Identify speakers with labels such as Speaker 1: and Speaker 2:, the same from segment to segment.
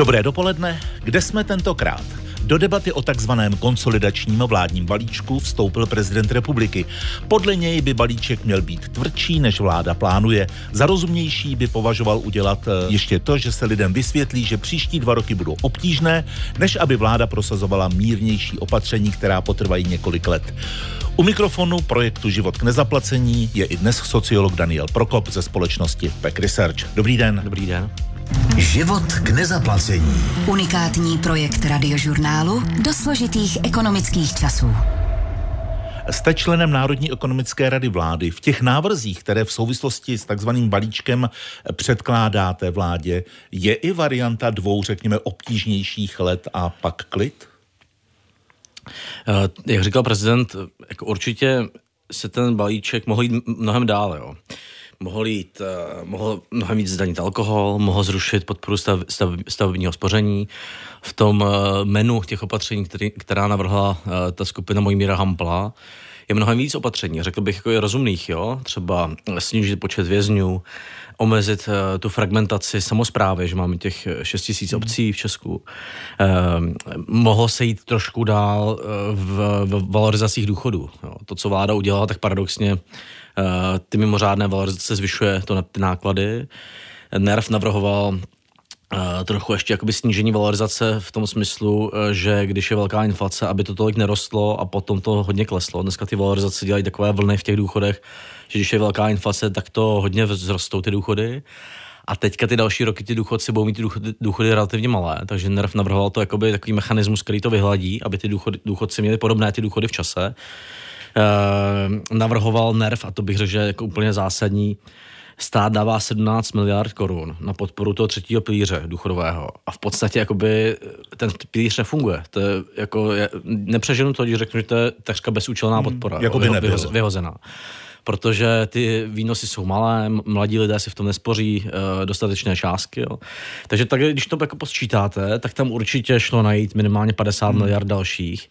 Speaker 1: Dobré dopoledne, kde jsme tentokrát? Do debaty o takzvaném konsolidačním vládním balíčku vstoupil prezident republiky. Podle něj by balíček měl být tvrdší, než vláda plánuje. Za rozumnější by považoval udělat eh, ještě to, že se lidem vysvětlí, že příští dva roky budou obtížné, než aby vláda prosazovala mírnější opatření, která potrvají několik let. U mikrofonu projektu Život k nezaplacení je i dnes sociolog Daniel Prokop ze společnosti Pack Research. Dobrý den.
Speaker 2: Dobrý den.
Speaker 3: Život k nezaplacení.
Speaker 4: Unikátní projekt radiožurnálu do složitých ekonomických časů.
Speaker 1: Jste členem Národní ekonomické rady vlády. V těch návrzích, které v souvislosti s takzvaným balíčkem předkládáte vládě, je i varianta dvou, řekněme, obtížnějších let a pak klid?
Speaker 2: Eh, jak říkal prezident, jako určitě se ten balíček mohl jít mnohem dále. Jo. Mohl jít, uh, mohl mnohem víc zdanit alkohol, mohl zrušit podporu stav, stav, stavebního spoření. V tom uh, menu těch opatření, který, která navrhla uh, ta skupina Mojmíra Hampla, je mnohem víc opatření, řekl bych jako i rozumných, jo? třeba snížit počet vězňů, omezit uh, tu fragmentaci samozprávy, že máme těch 6 tisíc obcí v Česku. Uh, mohlo se jít trošku dál uh, v, v valorizacích důchodů. Jo? To, co vláda udělala, tak paradoxně ty mimořádné valorizace zvyšuje to na ty náklady. NERV navrhoval Uh, trochu ještě jakoby snížení valorizace v tom smyslu, uh, že když je velká inflace, aby to tolik nerostlo a potom to hodně kleslo. Dneska ty valorizace dělají takové vlny v těch důchodech, že když je velká inflace, tak to hodně vzrostou ty důchody. A teďka ty další roky ty důchodci budou mít ty důchody, důchody relativně malé, takže NERV navrhoval to jakoby takový mechanismus, který to vyhladí, aby ty důchody, důchodci měli podobné ty důchody v čase. Uh, navrhoval NERV, a to bych řekl, že jako úplně zásadní, stát dává 17 miliard korun na podporu toho třetího pilíře důchodového a v podstatě jakoby ten pilíř nefunguje. To je jako, je, nepřeženu to, když řeknu, že to je takřka bezúčelná hmm, podpora.
Speaker 1: Hmm, jako by nebylo.
Speaker 2: Vyhozená protože ty výnosy jsou malé, mladí lidé si v tom nespoří uh, dostatečné částky. Jo. Takže tak, když to jako posčítáte, tak tam určitě šlo najít minimálně 50 hmm. miliard dalších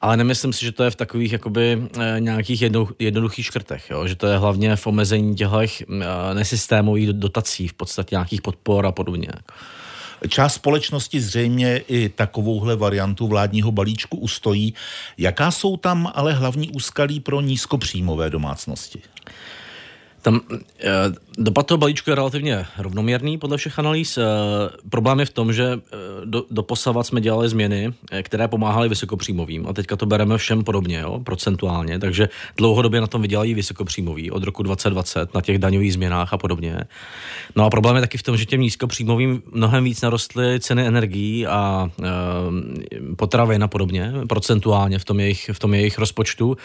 Speaker 2: ale nemyslím si, že to je v takových jakoby eh, nějakých jedno, jednoduchých škrtech, jo? že to je hlavně v omezení těch eh, nesystémových dotací, v podstatě nějakých podpor a podobně.
Speaker 1: Část společnosti zřejmě i takovouhle variantu vládního balíčku ustojí. Jaká jsou tam ale hlavní úskalí pro nízkopříjmové domácnosti?
Speaker 2: Tam e, dopad toho balíčku je relativně rovnoměrný podle všech analýz. E, problém je v tom, že e, do, doposavat jsme dělali změny, e, které pomáhaly vysokopříjmovým a teďka to bereme všem podobně, jo, procentuálně, takže dlouhodobě na tom vydělají vysokopříjmoví od roku 2020 na těch daňových změnách a podobně. No a problém je taky v tom, že těm nízkopříjmovým mnohem víc narostly ceny energií a e, potravin a podobně, procentuálně v tom jejich, v tom jejich rozpočtu,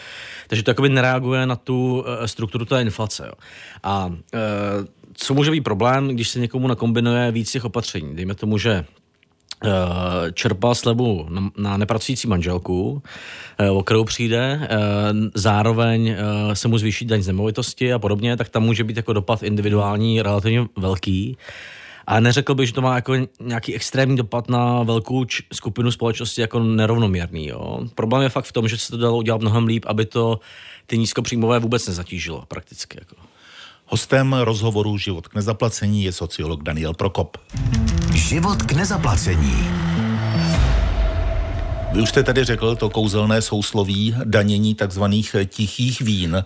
Speaker 2: takže to jakoby nereaguje na tu strukturu té inflace. Jo. A e, co může být problém, když se někomu nakombinuje víc těch opatření? Dejme tomu, že e, čerpá slevu na, nepracující manželku, e, o kterou přijde, zároveň se mu zvýší daň z nemovitosti a podobně, tak tam může být jako dopad individuální relativně velký. A neřekl bych, že to má jako nějaký extrémní dopad na velkou č- skupinu společnosti jako nerovnoměrný. Jo. Problém je fakt v tom, že se to dalo udělat mnohem líp, aby to ty nízkopříjmové vůbec nezatížilo prakticky. Jako.
Speaker 1: Hostem rozhovoru Život k nezaplacení je sociolog Daniel Prokop.
Speaker 3: Život k nezaplacení.
Speaker 1: Vy už jste tady řekl to kouzelné sousloví danění takzvaných tichých vín.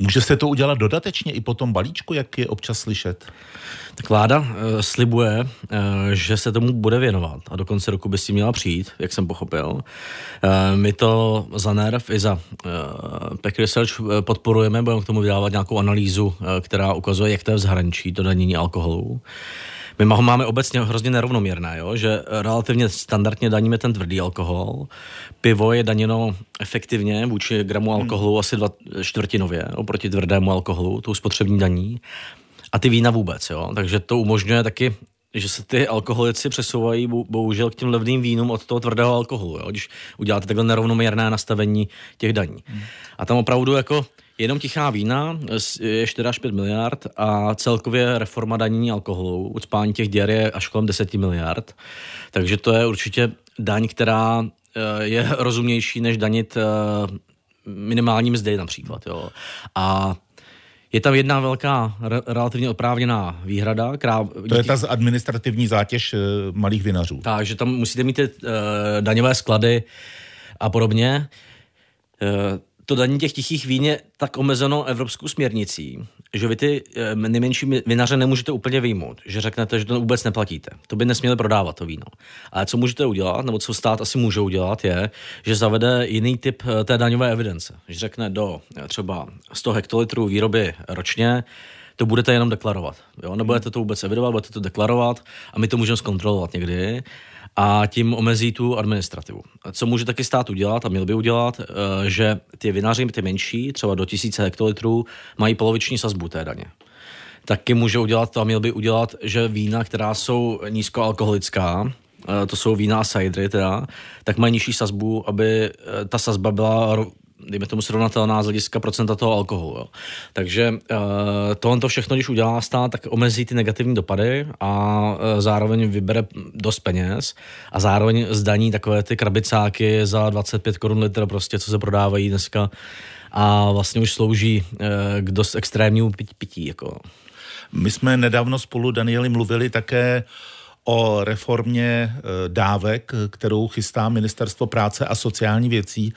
Speaker 1: E, může se to udělat dodatečně i po tom balíčku, jak je občas slyšet?
Speaker 2: Tak vláda uh, slibuje, uh, že se tomu bude věnovat a do konce roku by si měla přijít, jak jsem pochopil. Uh, my to za NERV i za uh, Pack Research podporujeme, budeme k tomu vydávat nějakou analýzu, uh, která ukazuje, jak to je v zahraničí, to danění alkoholu. My ho máme obecně hrozně nerovnoměrné, jo? že relativně standardně daníme ten tvrdý alkohol. Pivo je daněno efektivně vůči gramu alkoholu asi dva čtvrtinově oproti tvrdému alkoholu, tou spotřební daní a ty vína vůbec, jo. Takže to umožňuje taky že se ty alkoholici přesouvají bohužel k těm levným vínům od toho tvrdého alkoholu, jo? když uděláte takhle nerovnoměrné nastavení těch daní. Hmm. A tam opravdu jako jenom tichá vína je 4 až 5 miliard a celkově reforma daní alkoholu, ucpání těch děr je až kolem 10 miliard. Takže to je určitě daň, která eh, je rozumnější, než danit eh, minimální mzdy například. Jo. A Je tam jedna velká, re, relativně oprávněná výhrada. Která,
Speaker 1: to je ta administrativní zátěž malých vinařů.
Speaker 2: Tak, že tam musíte mít ty daňové sklady a podobně. To daní těch tichých vín je tak omezeno evropskou směrnicí, že vy ty eh, nejmenší vinaře nemůžete úplně vyjmout, že řeknete, že to vůbec neplatíte. To by nesměli prodávat to víno. Ale co můžete udělat, nebo co stát asi může udělat, je, že zavede jiný typ eh, té daňové evidence. Že řekne do eh, třeba 100 hektolitrů výroby ročně, to budete jenom deklarovat. Jo? Nebudete to vůbec evidovat, budete to deklarovat a my to můžeme zkontrolovat někdy a tím omezí tu administrativu. Co může taky stát udělat a měl by udělat, eh, že ty vinaři, ty menší, třeba do tisíce hektolitrů, mají poloviční sazbu té daně. Taky může udělat to a měl by udělat, že vína, která jsou nízkoalkoholická, eh, to jsou vína a cidery teda, tak mají nižší sazbu, aby eh, ta sazba byla dejme tomu srovnatelná z hlediska procenta toho alkoholu. Jo. Takže uh, tohle to všechno, když udělá stát, tak omezí ty negativní dopady a uh, zároveň vybere dost peněz a zároveň zdaní takové ty krabicáky za 25 korun litr prostě, co se prodávají dneska a vlastně už slouží uh, k dost extrémnímu pití. Jako.
Speaker 1: My jsme nedávno spolu, Danieli, mluvili také o reformě eh, dávek, kterou chystá Ministerstvo práce a sociální věcí.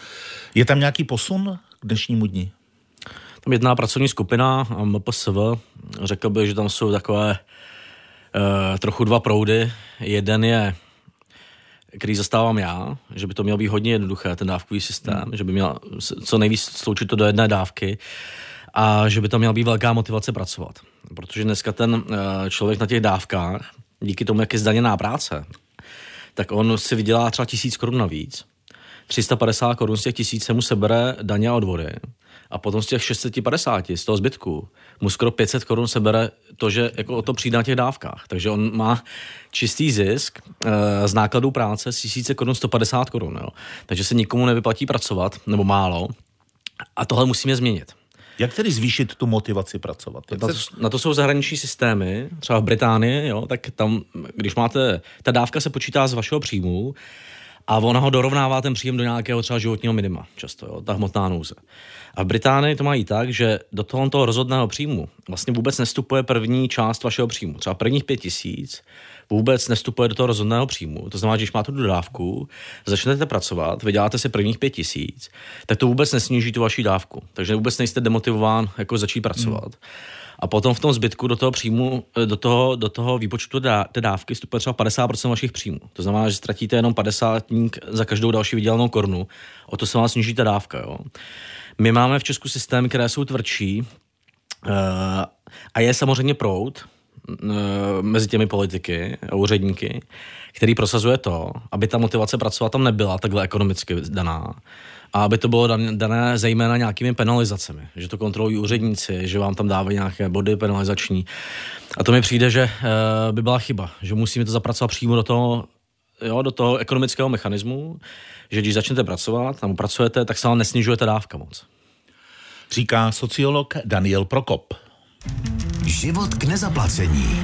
Speaker 1: Je tam nějaký posun k dnešnímu dni?
Speaker 2: Tam jedná pracovní skupina MPSV. Řekl bych, že tam jsou takové uh, trochu dva proudy. Jeden je který zastávám já, že by to mělo být hodně jednoduché, ten dávkový systém, hmm. že by měl co nejvíc sloučit to do jedné dávky a že by tam měla být velká motivace pracovat. Protože dneska ten eh, člověk na těch dávkách díky tomu, jak je zdaněná práce, tak on si vydělá třeba tisíc korun navíc. 350 korun z těch tisíc se mu sebere daně a odvody. A potom z těch 650, z toho zbytku, mu skoro 500 korun sebere to, že jako o to přijde na těch dávkách. Takže on má čistý zisk e, z nákladů práce z 1000 korun 150 korun. Takže se nikomu nevyplatí pracovat, nebo málo. A tohle musíme změnit.
Speaker 1: Jak tedy zvýšit tu motivaci pracovat?
Speaker 2: na, to, na to jsou zahraniční systémy, třeba v Británii, jo, tak tam, když máte, ta dávka se počítá z vašeho příjmu a ona ho dorovnává ten příjem do nějakého třeba životního minima, často, jo, ta hmotná nouze. A v Británii to mají tak, že do toho, toho rozhodného příjmu vlastně vůbec nestupuje první část vašeho příjmu. Třeba prvních pět tisíc vůbec nestupuje do toho rozhodného příjmu. To znamená, že když máte tu dodávku, začnete pracovat, vyděláte si prvních pět tisíc, tak to vůbec nesníží tu vaši dávku. Takže vůbec nejste demotivován jako začít pracovat. Hmm. A potom v tom zbytku do toho příjmu, do toho, do toho výpočtu té dávky vstupuje třeba 50% vašich příjmů. To znamená, že ztratíte jenom 50 za každou další vydělanou korunu. O to se vám sníží ta dávka. Jo. My máme v Česku systémy, které jsou tvrdší uh, a je samozřejmě proud, Eh, mezi těmi politiky a úředníky, který prosazuje to, aby ta motivace pracovat tam nebyla takhle ekonomicky daná, a aby to bylo dané zejména nějakými penalizacemi, že to kontrolují úředníci, že vám tam dávají nějaké body penalizační. A to mi přijde, že eh, by byla chyba, že musíme to zapracovat přímo do toho, jo, do toho ekonomického mechanismu, že když začnete pracovat nebo pracujete, tak se vám nesnižuje ta dávka moc.
Speaker 1: Říká sociolog Daniel Prokop.
Speaker 3: Život k nezaplacení.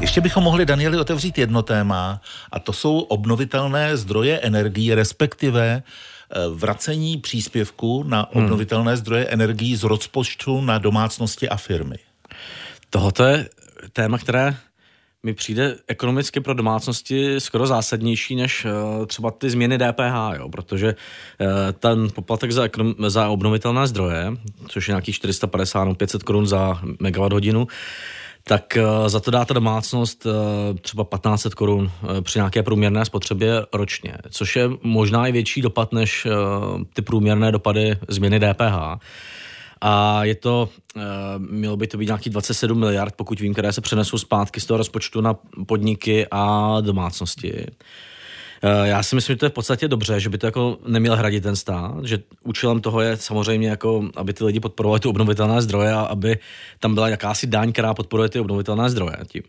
Speaker 1: Ještě bychom mohli, Danieli, otevřít jedno téma, a to jsou obnovitelné zdroje energií, respektive eh, vracení příspěvku na hmm. obnovitelné zdroje energií z rozpočtu na domácnosti a firmy.
Speaker 2: Tohoto je téma, které mi přijde ekonomicky pro domácnosti skoro zásadnější než uh, třeba ty změny DPH, jo, protože uh, ten poplatek za, ekonom- za obnovitelné zdroje, což je nějakých 450 nebo 500 korun za megawatt hodinu, tak uh, za to dá ta domácnost uh, třeba 1500 korun uh, při nějaké průměrné spotřebě ročně, což je možná i větší dopad než ty průměrné dopady změny DPH. A je to, mělo by to být nějaký 27 miliard, pokud vím, které se přenesou zpátky z toho rozpočtu na podniky a domácnosti. Eh, já si myslím, že to je v podstatě dobře, že by to jako neměl hradit ten stát, že účelem toho je samozřejmě jako, aby ty lidi podporovali ty obnovitelné zdroje a aby tam byla jakási daň, která podporuje ty obnovitelné zdroje tím.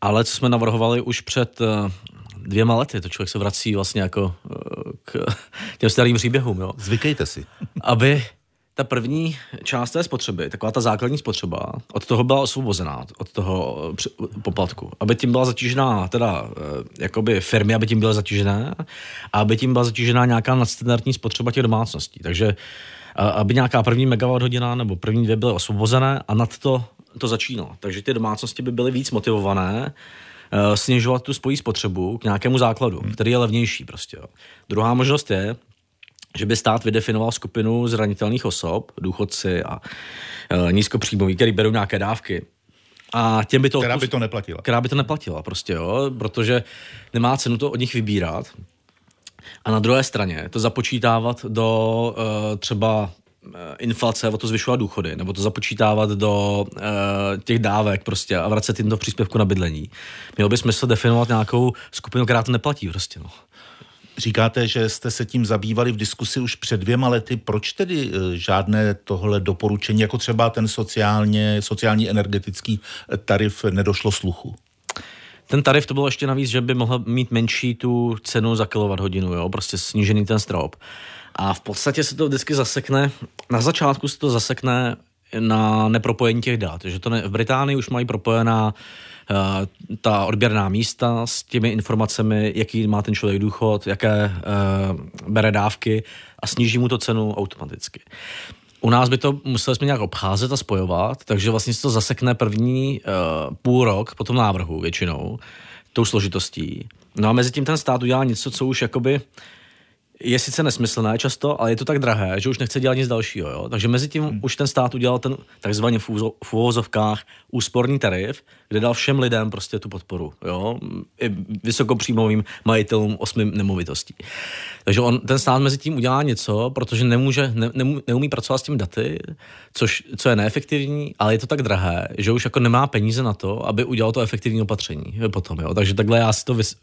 Speaker 2: Ale co jsme navrhovali už před eh, dvěma lety, to člověk se vrací vlastně jako k těm starým příběhům. Jo.
Speaker 1: Zvykejte si.
Speaker 2: Aby ta první část té spotřeby, taková ta základní spotřeba, od toho byla osvobozená, od toho poplatku. Aby tím byla zatížená teda eh, jakoby firmy, aby tím byla zatížená a aby tím byla zatížená nějaká nadstandardní spotřeba těch domácností. Takže aby nějaká první megawatt hodina nebo první dvě byly osvobozené a nad to to začínalo. Takže ty domácnosti by byly víc motivované snižovat tu spojí spotřebu k nějakému základu, který je levnější prostě. Druhá možnost je, že by stát vydefinoval skupinu zranitelných osob, důchodci a uh, nízkopříjmoví, který berou nějaké dávky.
Speaker 1: A těm by to která by to neplatila.
Speaker 2: Která by to neplatila prostě, jo, protože nemá cenu to od nich vybírat. A na druhé straně to započítávat do uh, třeba Eh, inflace, o to zvyšovat důchody, nebo to započítávat do uh, těch dávek prostě a vracet jim do příspěvku na bydlení. Mělo by smysl definovat nějakou skupinu, která to neplatí prostě, no.
Speaker 1: Říkáte, že jste se tím zabývali v diskusi už před dvěma lety. Proč tedy eh, žádné tohle doporučení, jako třeba ten sociálně, sociální energetický tarif, nedošlo sluchu?
Speaker 2: Ten tarif to bylo ještě navíc, že by mohl mít menší tu cenu za kilowatt hodinu, jo, prostě snížený ten strop. A v podstatě se to vždycky zasekne, na začátku se to zasekne na nepropojení těch dat. Že to ne, v Británii už mají propojená uh, ta odběrná místa s těmi informacemi, jaký má ten člověk důchod, jaké uh, bere dávky a sníží mu to cenu automaticky. U nás by to museli jsme nějak obcházet a spojovat, takže vlastně se to zasekne první uh, půl rok po tom návrhu většinou, tou složitostí. No a mezi tím ten stát udělá něco, co už jakoby je sice nesmyslné často, ale je to tak drahé, že už nechce dělat nic dalšího. Jo? Takže mezi tím hmm. už ten stát udělal ten takzvaně v uvozovkách úsporný tarif, kde dal všem lidem prostě tu podporu. Jo? I vysokopříjmovým majitelům osmi nemovitostí. Takže on, ten stát mezi tím udělá něco, protože nemůže, ne, neumí pracovat s těmi daty, což, co je neefektivní, ale je to tak drahé, že už jako nemá peníze na to, aby udělal to efektivní opatření potom. Jo? Takže takhle já si to vys,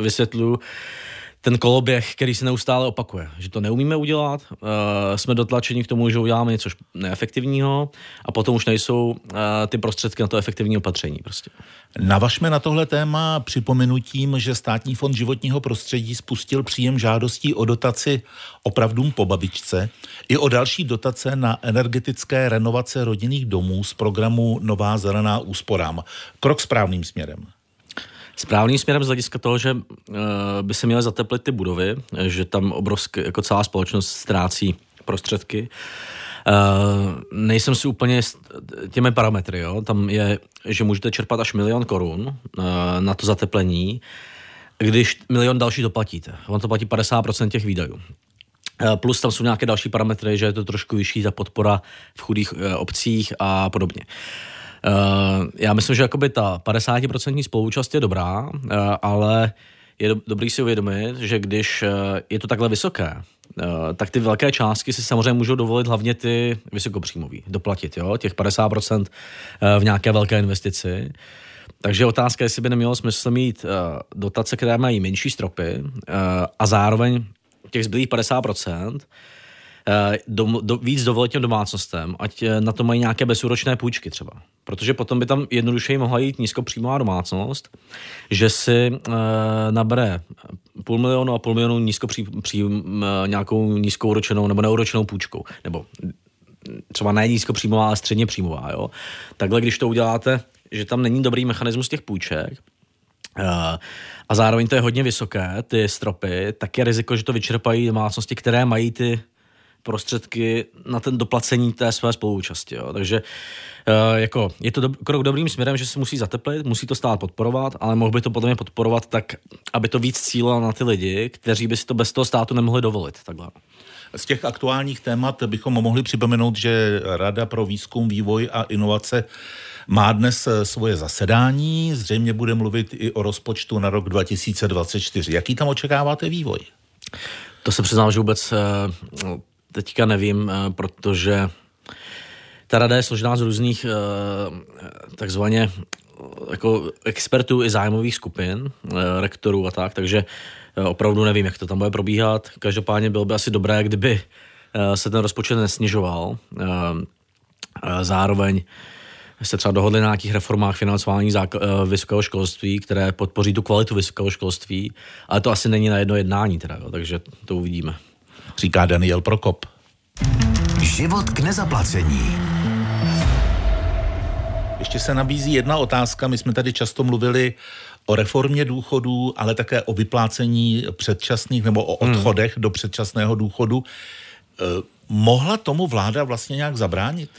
Speaker 2: vysvětluji ten koloběh, který se neustále opakuje. Že to neumíme udělat, uh, jsme dotlačeni k tomu, že uděláme něco neefektivního a potom už nejsou uh, ty prostředky na to efektivní opatření. Prostě.
Speaker 1: Navažme na tohle téma připomenutím, že Státní fond životního prostředí spustil příjem žádostí o dotaci opravdům po babičce i o další dotace na energetické renovace rodinných domů z programu Nová zelená úsporám. Krok správným směrem
Speaker 2: správným směrem z hlediska toho, že uh, by se měly zateplit ty budovy, že tam obrovské, jako celá společnost ztrácí prostředky. Uh, nejsem si úplně s těmi parametry, jo. Tam je, že můžete čerpat až milion korun uh, na to zateplení, když milion další doplatíte. On to platí 50% těch výdajů. Uh, plus tam jsou nějaké další parametry, že je to trošku vyšší ta podpora v chudých obcích a podobně. Uh, já myslím, že jakoby ta 50% spoluúčast je dobrá, uh, ale je do, dobrý si uvědomit, že když uh, je to takhle vysoké, tak ty velké částky si samozřejmě můžou dovolit hlavně ty vysokopříjmový, doplatit, jo, těch 50% uh, v nějaké velké investici. Takže otázka, jestli by nemělo smysl mít dotace, které mají menší stropy a zároveň těch zbylých 50% Eh, do, do, víc dovolit těm domácnostem, ať eh, na to mají nějaké bezúročné půjčky třeba. Protože potom by tam jednodušeji mohla jít nízkopříjmová domácnost, že si e, nabere půl milionu a půl milionu nízkopří, pří, e, nějakou nízkouročenou nebo neuročenou půjčkou. Nebo třeba ne nízkopříjmová, ale středně příjmová. Jo? Takhle, když to uděláte, že tam není dobrý mechanismus těch půjček, a zároveň to je hodně vysoké, ty stropy, tak je riziko, že to vyčerpají domácnosti, které mají ty prostředky na ten doplacení té své spoluúčasti. Jo. Takže uh, jako, je to do, krok dobrým směrem, že se musí zateplit, musí to stát podporovat, ale mohl by to potom podporovat tak, aby to víc cílo na ty lidi, kteří by si to bez toho státu nemohli dovolit. Takhle.
Speaker 1: Z těch aktuálních témat bychom mohli připomenout, že Rada pro výzkum, vývoj a inovace má dnes eh, svoje zasedání, zřejmě bude mluvit i o rozpočtu na rok 2024. Jaký tam očekáváte vývoj?
Speaker 2: To se přiznám, že vůbec teďka nevím, eh, protože ta rada je složená z různých eh, takzvaně jako expertů i zájmových skupin, eh, rektorů a tak, takže opravdu nevím, jak to tam bude probíhat. Každopádně bylo by asi dobré, kdyby se ten rozpočet nesnižoval. Zároveň se třeba dohodli na nějakých reformách financování vysokého školství, které podpoří tu kvalitu vysokého školství, ale to asi není na jedno jednání, teda, jo, takže to uvidíme
Speaker 1: říká Daniel Prokop.
Speaker 3: Život k nezaplacení.
Speaker 1: Ještě se nabízí jedna otázka. My jsme tady často mluvili o reformě důchodů, ale také o vyplácení předčasných nebo o hmm. odchodech hmm. do předčasného důchodu. E, mohla tomu vláda vlastně nějak zabránit?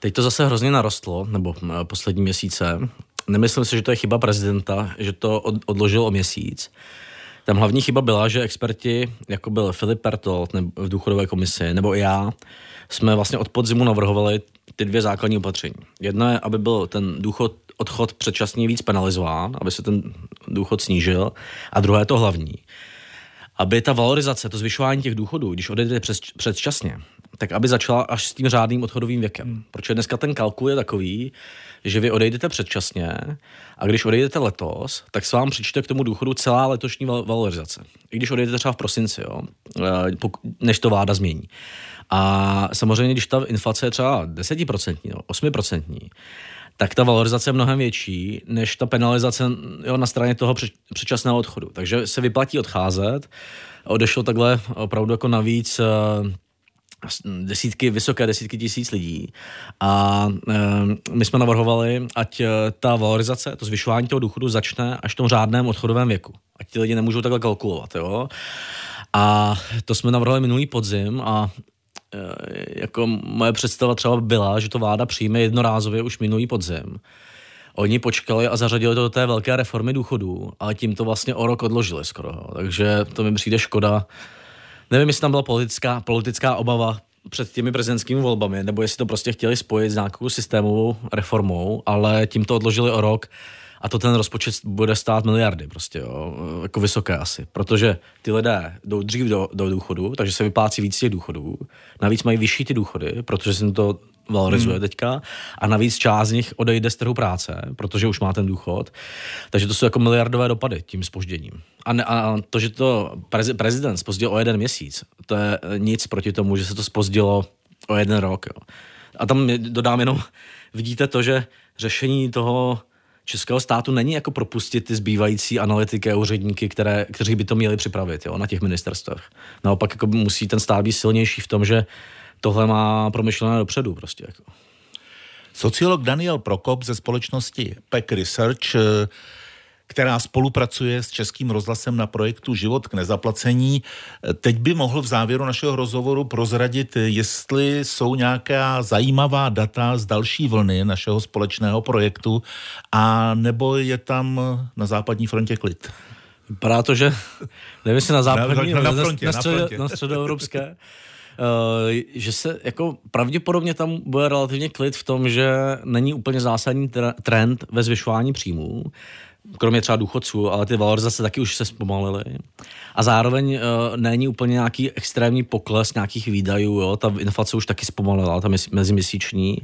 Speaker 2: Teď to zase hrozně narostlo, nebo poslední měsíce. Nemyslím si, že to je chyba prezidenta, že to odložil o měsíc. Tam hlavní chyba byla, že experti, jako byl Filip Pertold v důchodové komisi, nebo i já, jsme vlastně od podzimu navrhovali ty dvě základní opatření. Jedno je, aby byl ten důchod, odchod předčasně víc penalizován, aby se ten důchod snížil. A druhé je to hlavní, aby ta valorizace, to zvyšování těch důchodů, když odejdete přes, předčasně, tak aby začala až s tím řádným odchodovým věkem. Protože dneska ten kalkul je takový, že vy odejdete předčasně a když odejdete letos, tak se vám přičte k tomu důchodu celá letošní valorizace. I když odejdete třeba v prosinci, jo, eh, než to vláda změní. A samozřejmě, když ta inflace je třeba 10% nebo 8%, tak ta valorizace je mnohem větší než ta penalizace jo, na straně toho předčasného odchodu. Takže se vyplatí odcházet. Odešlo takhle opravdu jako navíc eh, desítky, vysoké desítky tisíc lidí a e, my jsme navrhovali, ať eh, ta valorizace, to zvyšování toho důchodu začne až v tom řádném odchodovém věku. Ať ti lidi nemůžou takhle kalkulovat, jo. A to jsme navrhovali minulý podzim a e, jako moje představa třeba byla, že to vláda přijme jednorázově už minulý podzim. Oni počkali a zařadili to do té velké reformy důchodů, ale tím to vlastně o rok odložili skoro. Takže to mi přijde škoda, Nevím, jestli tam byla politická, politická obava před těmi prezidentskými volbami, nebo jestli to prostě chtěli spojit s nějakou systémovou reformou, ale tím to odložili o rok a to ten rozpočet bude stát miliardy prostě, jo, jako vysoké asi, protože ty lidé jdou dřív do, do důchodu, takže se vyplácí víc těch důchodů, navíc mají vyšší ty důchody, protože se to valorizuje hmm. teďka a navíc část z nich odejde z trhu práce, protože už má ten důchod. Takže to jsou jako miliardové dopady tím spožděním. A, ne, a to, že to prezi, prezident spozdil o jeden měsíc, to je nic proti tomu, že se to spozdilo o jeden rok. Jo. A tam dodám jenom, vidíte to, že řešení toho českého státu není jako propustit ty zbývající analytiky a úředníky, které, kteří by to měli připravit jo, na těch ministerstvech. Naopak jako musí ten stát být silnější v tom, že tohle má promyšlené dopředu prostě. Jako.
Speaker 1: Sociolog Daniel Prokop ze společnosti PEC Research eh, která spolupracuje s Českým rozhlasem na projektu Život k nezaplacení. Eh, teď by mohl v závěru našeho rozhovoru prozradit, jestli jsou nějaká zajímavá data z další vlny našeho společného projektu a nebo je tam na západní frontě klid.
Speaker 2: Vypadá to, že nevím, jestli na západní, na, na, na, frontě, na, střed, na, frontě. na středoevropské. Eh, že se jako pravděpodobně tam bude relativně klid v tom, že není úplně zásadní trend ve zvyšování příjmů, kromě třeba důchodců, ale ty valorizace taky už se zpomalily. A zároveň uh, není úplně nějaký extrémní pokles nějakých výdajů, jo? ta inflace už taky zpomalila, ta meziměsíční.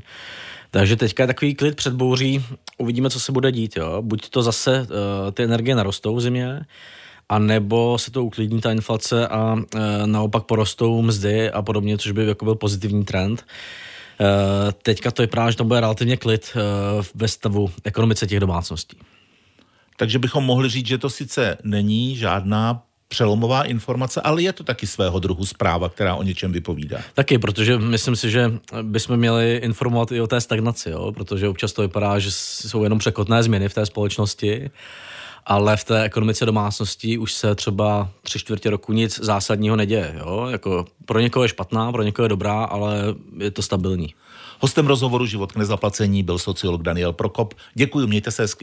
Speaker 2: Takže teďka je takový klid před bouří, uvidíme, co se bude dít. Jo? Buď to zase uh, ty energie narostou v zimě, a nebo se to uklidní ta inflace a e, naopak porostou mzdy a podobně, což by jako byl pozitivní trend. E, teďka to vypadá, že tam bude relativně klid e, ve stavu ekonomice těch domácností.
Speaker 1: Takže bychom mohli říct, že to sice není žádná přelomová informace, ale je to taky svého druhu zpráva, která o něčem vypovídá.
Speaker 2: Taky, protože myslím si, že bychom měli informovat i o té stagnaci, jo? protože občas to vypadá, že jsou jenom překotné změny v té společnosti ale v té ekonomice domácností už se třeba tři čtvrtě roku nic zásadního neděje. Jo? Jako pro někoho je špatná, pro někoho je dobrá, ale je to stabilní.
Speaker 1: Hostem rozhovoru Život k nezaplacení byl sociolog Daniel Prokop. Děkuji, mějte se hezky.